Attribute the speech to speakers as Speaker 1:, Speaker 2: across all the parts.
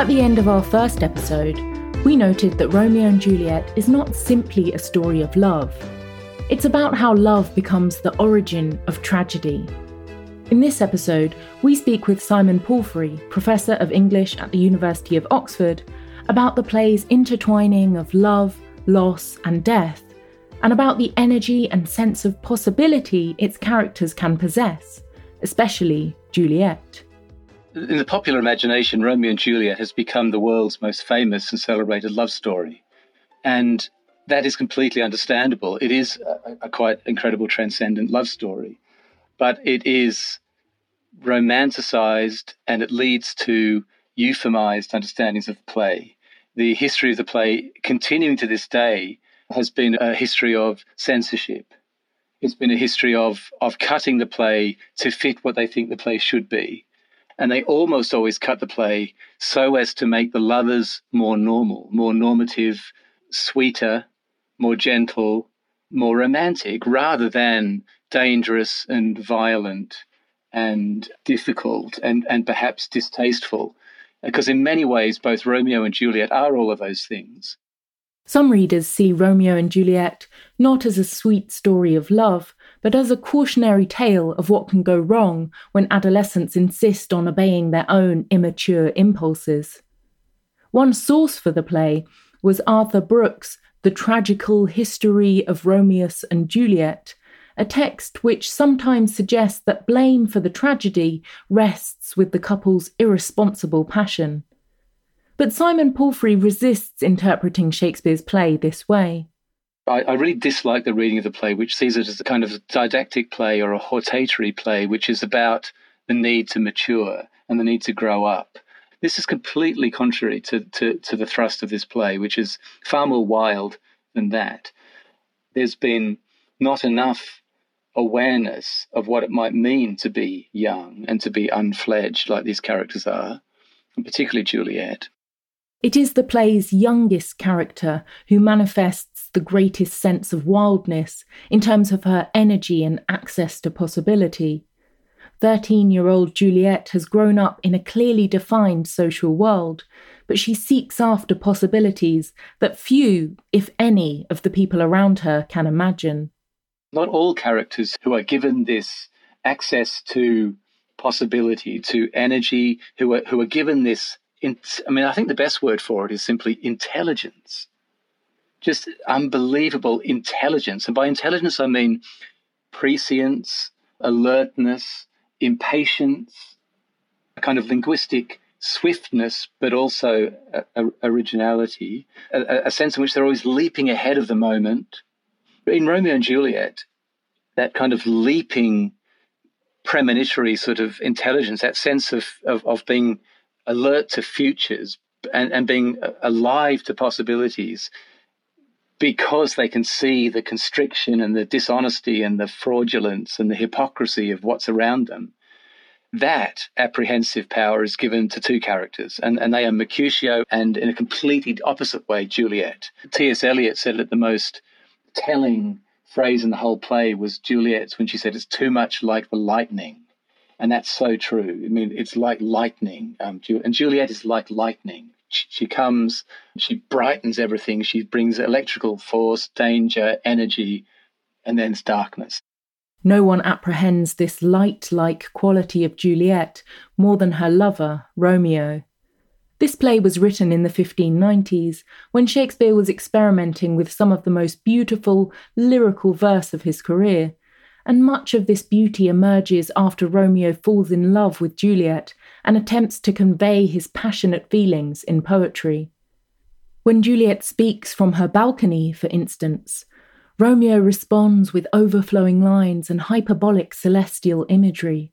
Speaker 1: At the end of our first episode, we noted that Romeo and Juliet is not simply a story of love. It's about how love becomes the origin of tragedy. In this episode, we speak with Simon Palfrey, Professor of English at the University of Oxford, about the play's intertwining of love, loss, and death, and about the energy and sense of possibility its characters can possess, especially Juliet
Speaker 2: in the popular imagination, Romeo and Juliet has become the world's most famous and celebrated love story. And that is completely understandable. It is a, a quite incredible, transcendent love story. But it is romanticized and it leads to euphemized understandings of the play. The history of the play, continuing to this day, has been a history of censorship. It's been a history of, of cutting the play to fit what they think the play should be and they almost always cut the play so as to make the lovers more normal, more normative, sweeter, more gentle, more romantic, rather than dangerous and violent and difficult and, and perhaps distasteful. Because in many ways, both Romeo and Juliet are all of those things.
Speaker 1: Some readers see Romeo and Juliet not as a sweet story of love, but as a cautionary tale of what can go wrong when adolescents insist on obeying their own immature impulses. One source for the play was Arthur Brooke's The Tragical History of Romeus and Juliet, a text which sometimes suggests that blame for the tragedy rests with the couple's irresponsible passion. But Simon Palfrey resists interpreting Shakespeare's play this way.
Speaker 2: I, I, really dislike the reading of the play, which sees it as a kind of didactic play or a hortatory play, which is about the need to mature and the need to grow up. This is completely contrary to, to, to the thrust of this play, which is far more wild than that. There's been not enough awareness of what it might mean to be young and to be unfledged like these characters are, and particularly Juliet.
Speaker 1: It is the play's youngest character who manifests the greatest sense of wildness in terms of her energy and access to possibility. 13 year old Juliet has grown up in a clearly defined social world, but she seeks after possibilities that few, if any, of the people around her can imagine.
Speaker 2: Not all characters who are given this access to possibility, to energy, who are, who are given this in, I mean, I think the best word for it is simply intelligence. Just unbelievable intelligence. And by intelligence, I mean prescience, alertness, impatience, a kind of linguistic swiftness, but also a, a, originality, a, a sense in which they're always leaping ahead of the moment. In Romeo and Juliet, that kind of leaping premonitory sort of intelligence, that sense of, of, of being alert to futures and, and being alive to possibilities because they can see the constriction and the dishonesty and the fraudulence and the hypocrisy of what's around them. That apprehensive power is given to two characters, and, and they are Mercutio and, in a completely opposite way, Juliet. T.S. Eliot said that the most telling phrase in the whole play was Juliet's when she said, It's too much like the lightning and that's so true. I mean, it's like lightning. Um, and Juliet is like lightning. She comes, she brightens everything. She brings electrical force, danger, energy, and then darkness.
Speaker 1: No one apprehends this light like quality of Juliet more than her lover, Romeo. This play was written in the 1590s when Shakespeare was experimenting with some of the most beautiful lyrical verse of his career, and much of this beauty emerges after Romeo falls in love with Juliet and attempts to convey his passionate feelings in poetry. When Juliet speaks from her balcony, for instance, Romeo responds with overflowing lines and hyperbolic celestial imagery,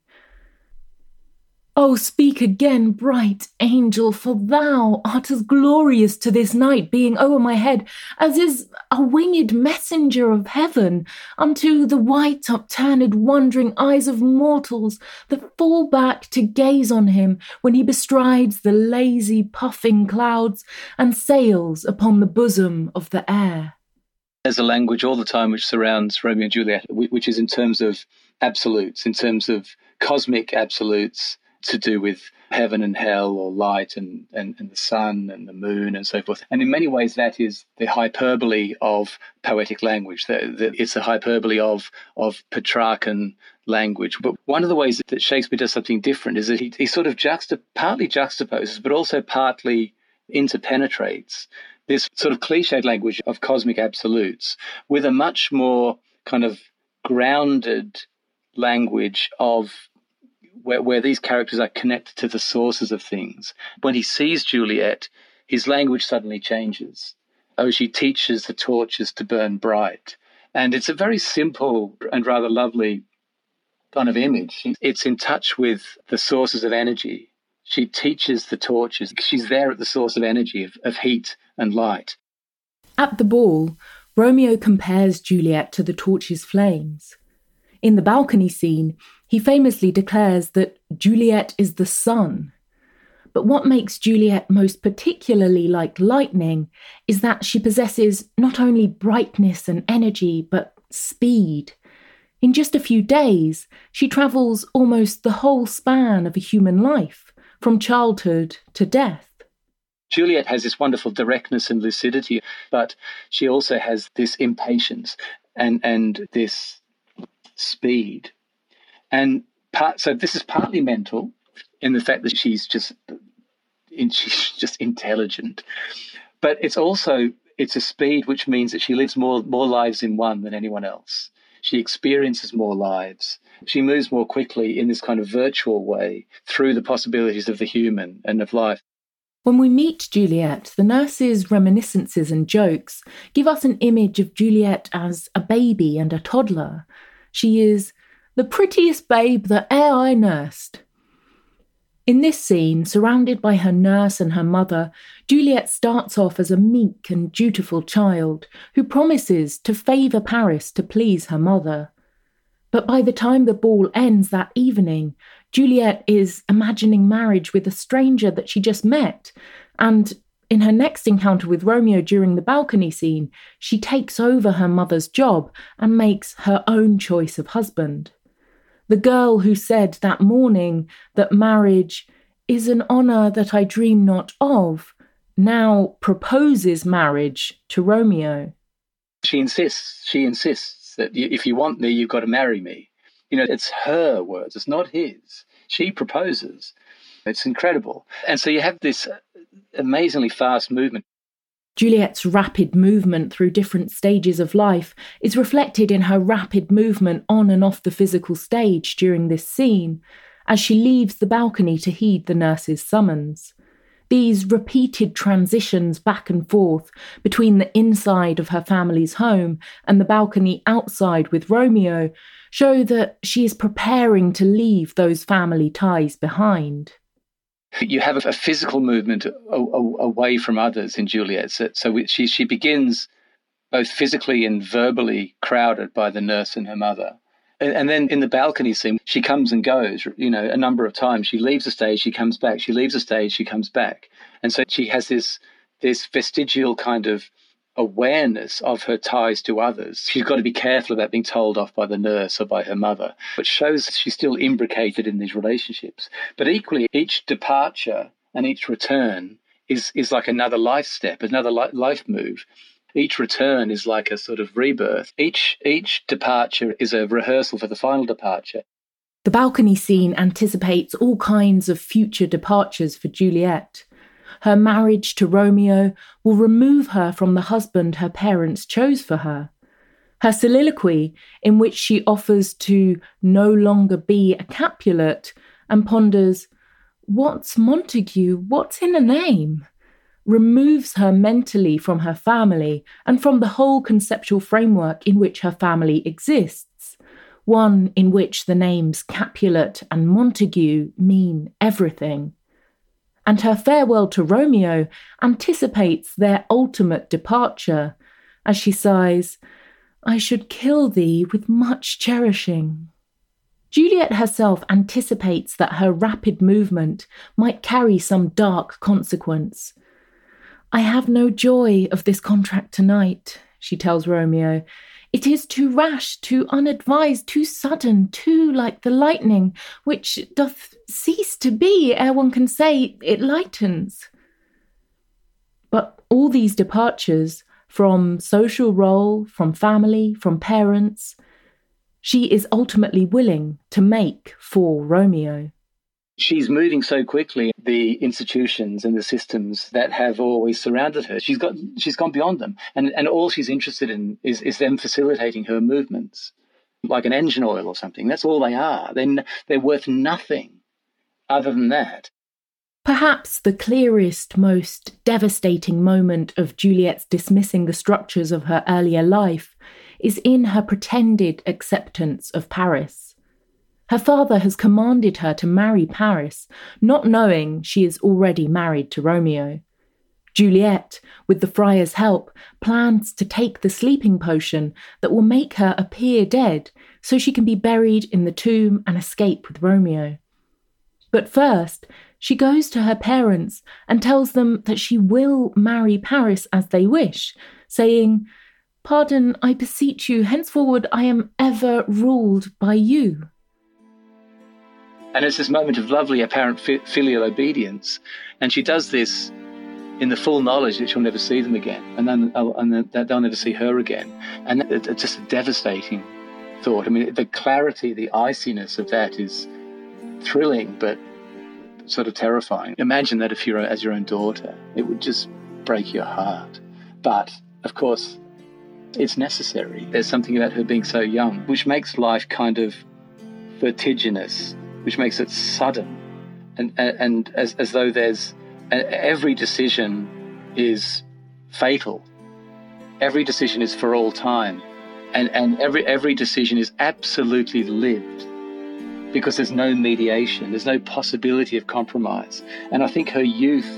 Speaker 1: Oh, speak again, bright angel, for thou art as glorious to this night being o'er my head as is a winged messenger of heaven unto the white upturned wondering eyes of mortals that fall back to gaze on him when he bestrides the lazy puffing clouds and sails upon the bosom of the air.
Speaker 2: There's a language all the time which surrounds Romeo and Juliet, which is in terms of absolutes, in terms of cosmic absolutes to do with heaven and hell or light and, and, and the sun and the moon and so forth. And in many ways, that is the hyperbole of poetic language. The, the, it's a hyperbole of, of Petrarchan language. But one of the ways that Shakespeare does something different is that he, he sort of juxta, partly juxtaposes, but also partly interpenetrates this sort of cliched language of cosmic absolutes with a much more kind of grounded language of where, where these characters are connected to the sources of things. When he sees Juliet, his language suddenly changes. Oh, she teaches the torches to burn bright. And it's a very simple and rather lovely kind of image. It's in touch with the sources of energy. She teaches the torches. She's there at the source of energy, of, of heat and light.
Speaker 1: At the ball, Romeo compares Juliet to the torch's flames. In the balcony scene, he famously declares that Juliet is the sun. But what makes Juliet most particularly like lightning is that she possesses not only brightness and energy, but speed. In just a few days, she travels almost the whole span of a human life, from childhood to death.
Speaker 2: Juliet has this wonderful directness and lucidity, but she also has this impatience and, and this speed and part, so this is partly mental in the fact that she's just she's just intelligent, but it's also it's a speed which means that she lives more more lives in one than anyone else. She experiences more lives. She moves more quickly in this kind of virtual way through the possibilities of the human and of life.
Speaker 1: When we meet Juliet, the nurse's reminiscences and jokes give us an image of Juliet as a baby and a toddler. She is the prettiest babe that e'er I nursed. In this scene, surrounded by her nurse and her mother, Juliet starts off as a meek and dutiful child who promises to favour Paris to please her mother. But by the time the ball ends that evening, Juliet is imagining marriage with a stranger that she just met, and in her next encounter with Romeo during the balcony scene, she takes over her mother's job and makes her own choice of husband. The girl who said that morning that marriage is an honour that I dream not of now proposes marriage to Romeo.
Speaker 2: She insists, she insists that if you want me, you've got to marry me. You know, it's her words, it's not his. She proposes. It's incredible. And so you have this uh, amazingly fast movement.
Speaker 1: Juliet's rapid movement through different stages of life is reflected in her rapid movement on and off the physical stage during this scene, as she leaves the balcony to heed the nurse's summons. These repeated transitions back and forth between the inside of her family's home and the balcony outside with Romeo show that she is preparing to leave those family ties behind.
Speaker 2: You have a, physical movement away from others in Juliet. So, so she, she begins both physically and verbally crowded by the nurse and her mother. And, and then in the balcony scene, she comes and goes, you know, a number of times. She leaves the stage, she comes back. She leaves the stage, she comes back. And so she has this this vestigial kind of awareness of her ties to others. She's got to be careful about being told off by the nurse or by her mother, but shows she's still imbricated in these relationships. But equally, each departure and each return is, is like another life step, another life move. Each return is like a sort of rebirth. Each, each departure is a rehearsal for the final departure.
Speaker 1: The balcony scene anticipates all kinds of future departures for Juliet her marriage to Romeo will remove her from the husband her parents chose for her. Her soliloquy, in which she offers to no longer be a Capulet and ponders, What's Montague? What's in a name? removes her mentally from her family and from the whole conceptual framework in which her family exists. one in which the names Capulet and Montague mean everything. And her farewell to Romeo anticipates their ultimate departure as she sighs, I should kill thee with much cherishing. Juliet herself anticipates that her rapid movement might carry some dark consequence. I have no joy of this contract tonight, she tells Romeo. It is too rash, too unadvised, too sudden, too like the lightning, which doth cease to be ere one can say it lightens. But all these departures from social role, from family, from parents, she is ultimately willing to make for Romeo.
Speaker 2: She's moving so quickly, the institutions and the systems that have always surrounded her. She's got she's gone beyond them. And and all she's interested in is, is them facilitating her movements. Like an engine oil or something. That's all they are. They're, they're worth nothing other than that.
Speaker 1: Perhaps the clearest, most devastating moment of Juliet's dismissing the structures of her earlier life is in her pretended acceptance of Paris. Her father has commanded her to marry Paris, not knowing she is already married to Romeo. Juliet, with the friar's help, plans to take the sleeping potion that will make her appear dead so she can be buried in the tomb and escape with Romeo. But first, she goes to her parents and tells them that she will marry Paris as they wish, saying, Pardon, I beseech you, henceforward I am ever ruled by you.
Speaker 2: And it's this moment of lovely apparent filial obedience. And she does this in the full knowledge that she'll never see them again, and then oh, and that they'll never see her again. And it's just a devastating thought. I mean, the clarity, the iciness of that is thrilling, but sort of terrifying. Imagine that if you're as your own daughter, it would just break your heart. But of course, it's necessary. There's something about her being so young, which makes life kind of vertiginous, which makes it sudden, and and as as though there's every decision is fatal. Every decision is for all time, and and every every decision is absolutely lived because there's no mediation, there's no possibility of compromise, and I think her youth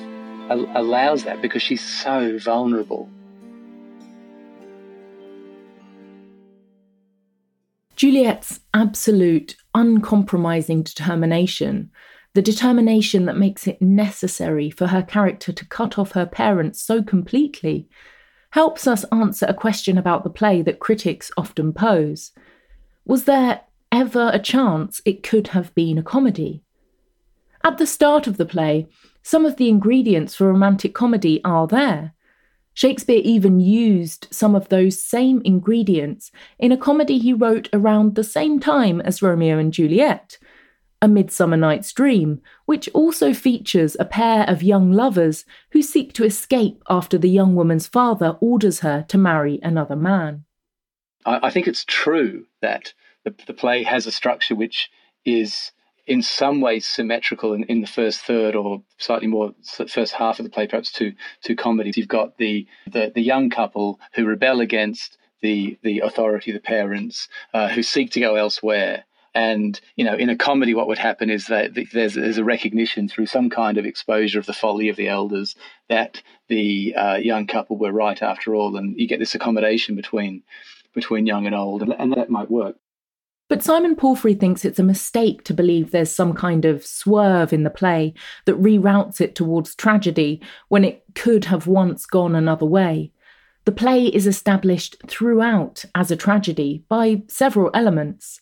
Speaker 2: allows that because she's so vulnerable
Speaker 1: Juliet's absolute, uncompromising determination, the determination that makes it necessary for her character to cut off her parents so completely, helps us answer a question about the play that critics often pose. Was there ever a chance it could have been a comedy? At the start of the play, some of the ingredients for romantic comedy are there. Shakespeare even used some of those same ingredients in a comedy he wrote around the same time as Romeo and Juliet, A Midsummer Night's Dream, which also features a pair of young lovers who seek to escape after the young woman's father orders her to marry another man.
Speaker 2: I, think it's true that the, the play has a structure which is in some ways symmetrical in, in the first third or slightly more first half of the play, perhaps to to comedies. You've got the, the, the young couple who rebel against the the authority, the parents, uh, who seek to go elsewhere. And you know, in a comedy, what would happen is that there's, there's a recognition through some kind of exposure of the folly of the elders that the uh, young couple were right after all, and you get this accommodation between between young and old, and that might work.
Speaker 1: But Simon Palfrey thinks it's a mistake to believe there's some kind of swerve in the play that reroutes it towards tragedy when it could have once gone another way. The play is established throughout as a tragedy by several elements.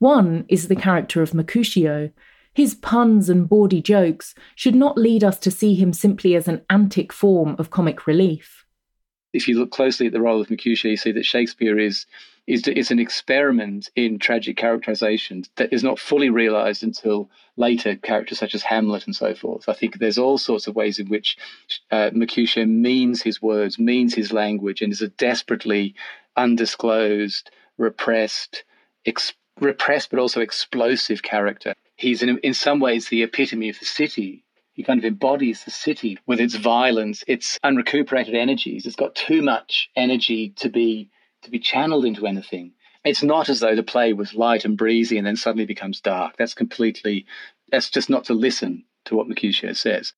Speaker 1: One is the character of Mercutio. His puns and bawdy jokes should not lead us to see him simply as an antic form of comic relief.
Speaker 2: If you look closely at the role of Mercutio, you see that Shakespeare is is, is an experiment in tragic characterization that is not fully realized until later characters such as Hamlet and so forth. I think there's all sorts of ways in which uh, Mercutio means his words, means his language, and is a desperately undisclosed, repressed, ex- repressed but also explosive character. He's in, in some ways the epitome of the city he kind of embodies the city with its violence, its unrecuperated energies. It's got too much energy to be to be channeled into anything. It's not as though the play was light and breezy and then suddenly becomes dark. That's completely, that's just not to listen to what Mercutio says.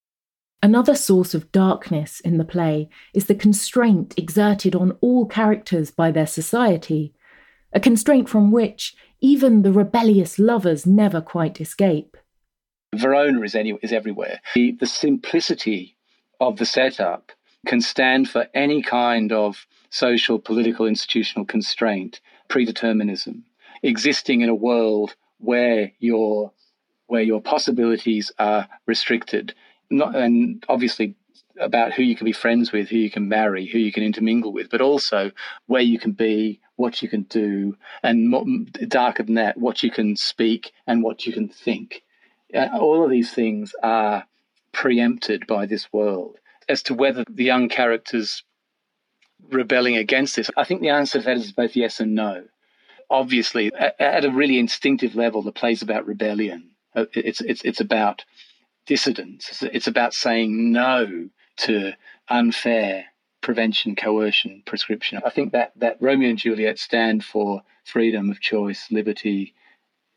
Speaker 1: Another source of darkness in the play is the constraint exerted on all characters by their society, a constraint from which even the rebellious lovers never quite escape.
Speaker 2: Verona is, any, is everywhere. The, the simplicity of the setup can stand for any kind of social, political, institutional constraint, predeterminism, existing in a world where your where your possibilities are restricted, not and obviously about who you can be friends with, who you can marry, who you can intermingle with, but also where you can be, what you can do, and more, darker than that, what you can speak and what you can think. Uh, all of these things are preempted by this world. As to whether the young characters rebelling against this, I think the answer to that is both yes and no. Obviously, at, a really instinctive level, the play's about rebellion. Uh, it's it's it's about dissidence. It's about saying no to unfair prevention, coercion, prescription. I think that that Romeo and Juliet stand for freedom of choice, liberty,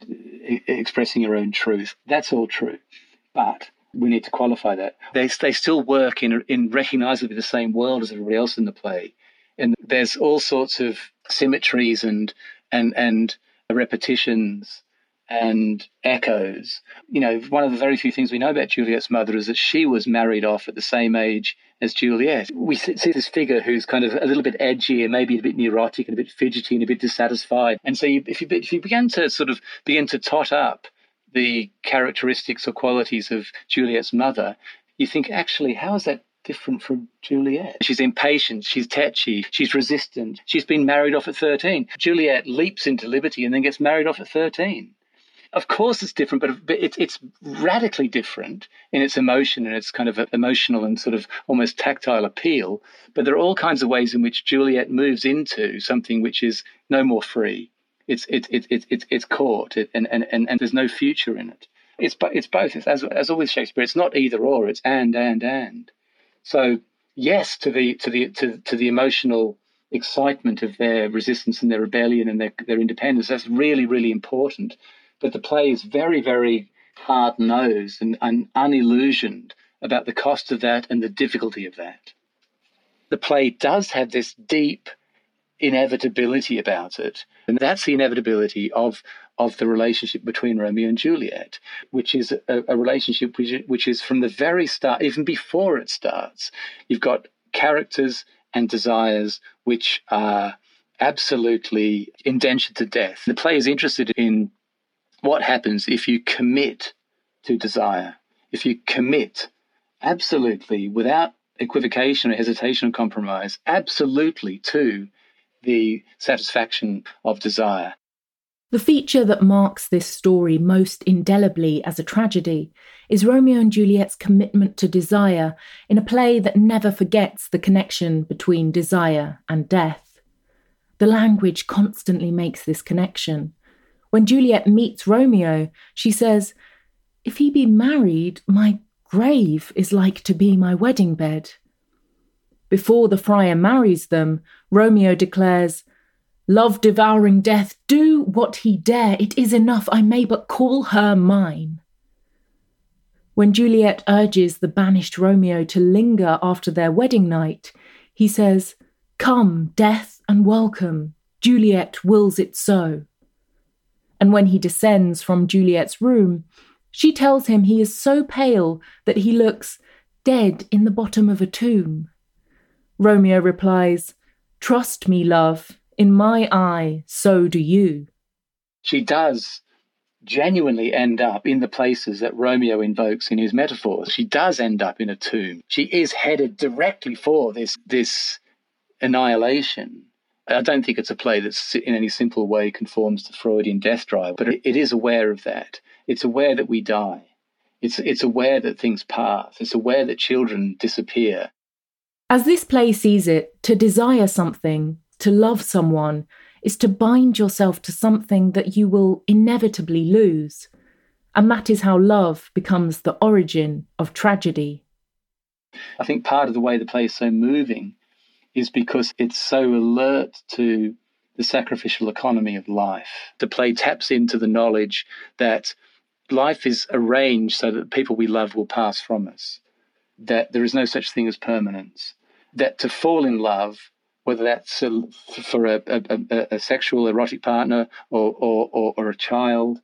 Speaker 2: expressing your own truth. That's all true. But we need to qualify that. They, they still work in, in recognizably the same world as everybody else in the play. And there's all sorts of symmetries and, and, and repetitions and echoes. You know, one of the very few things we know about Juliet's mother is that she was married off at the same age as Juliet. We see this figure who's kind of a little bit edgy and maybe a bit neurotic and a bit fidgety and a bit dissatisfied. And so, you, if you if you begin to sort of begin to tot up the characteristics or qualities of Juliet's mother, you think actually, how is that different from Juliet. She's impatient, she's tetchy, she's resistant, she's been married off at 13. Juliet leaps into liberty and then gets married off at 13 of course it's different, but it, it's radically different in its emotion and its kind of emotional and sort of almost tactile appeal. But there are all kinds of ways in which Juliet moves into something which is no more free. It's it, it, it, it it's caught and, and, and, and there's no future in it. It's it's both. It's, as as always Shakespeare, it's not either or. It's and and and. So yes, to the to the to, to the emotional excitement of their resistance and their rebellion and their their independence. That's really really important but the play is very, very hard nosed and, and unillusioned about the cost of that and the difficulty of that. The play does have this deep inevitability about it, and that's the inevitability of of the relationship between Romeo and Juliet, which is a, a relationship which, which is from the very start, even before it starts, you've got characters and desires which are absolutely indentured to death. The play is interested in what happens if you commit to desire, if you commit absolutely without equivocation or hesitation or compromise, absolutely to the satisfaction of desire.
Speaker 1: The feature that marks this story most indelibly as a tragedy is Romeo and Juliet's commitment to desire in a play that never forgets the connection between desire and death. The language constantly makes this connection. When Juliet meets Romeo, she says, If he be married, my grave is like to be my wedding bed. Before the friar marries them, Romeo declares, Love devouring death, do what he dare, it is enough, I may but call her mine. When Juliet urges the banished Romeo to linger after their wedding night, he says, Come, death, and welcome. Juliet wills it so and when he descends from Juliet's room, she tells him he is so pale that he looks dead in the bottom of a tomb. Romeo replies, Trust me, love, in my eye, so do you.
Speaker 2: She does genuinely end up in the places that Romeo invokes in his metaphors. She does end up in a tomb. She is headed directly for this, this annihilation. I don't think it's a play that in any simple way conforms to Freudian death drive, but it is aware of that. It's aware that we die. It's, it's aware that things pass. It's aware that children disappear.
Speaker 1: As this play sees it, to desire something, to love someone, is to bind yourself to something that you will inevitably lose. And that is how love becomes the origin of tragedy.
Speaker 2: I think part of the way the play is so moving is because it's so alert to the sacrificial economy of life. The play taps into the knowledge that life is arranged so that people we love will pass from us, that there is no such thing as permanence, that to fall in love, whether that's a, for a, a, a, sexual erotic partner or, or, or, or a child,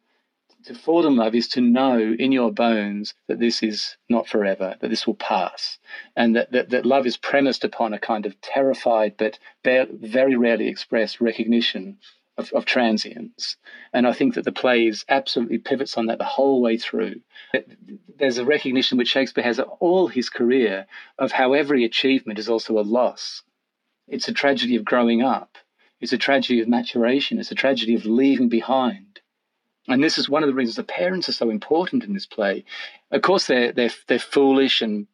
Speaker 2: to fall in love is to know in your bones that this is not forever, that this will pass, and that, that, that love is premised upon a kind of terrified but very rarely expressed recognition of, of transience. And I think that the play is absolutely pivots on that the whole way through. There's a recognition which Shakespeare has all his career of how every achievement is also a loss. It's a tragedy of growing up. It's a tragedy of maturation. It's a tragedy of leaving behind. And this is one of the reasons the parents are so important in this play. Of course, they're they're they're foolish and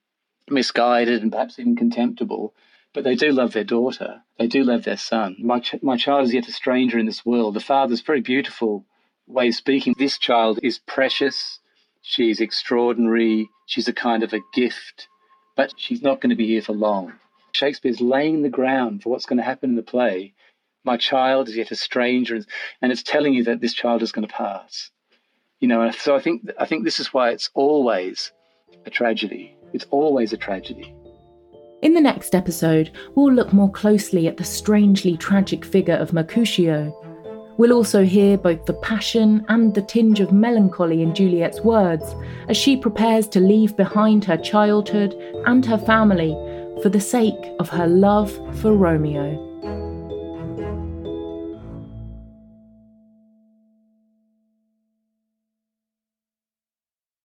Speaker 2: misguided and perhaps even contemptible, but they do love their daughter. They do love their son. My, ch- my child is yet a stranger in this world. The father's very beautiful way of speaking. This child is precious. She's extraordinary. She's a kind of a gift, but she's not going to be here for long. Shakespeare's laying the ground for what's going to happen in the play. My child is yet a stranger, and it's telling you that this child is going to pass. You know, so I think I think this is why it's always a tragedy. It's always a tragedy.
Speaker 1: In the next episode, we'll look more closely at the strangely tragic figure of Mercutio. We'll also hear both the passion and the tinge of melancholy in Juliet's words as she prepares to leave behind her childhood and her family for the sake of her love for Romeo.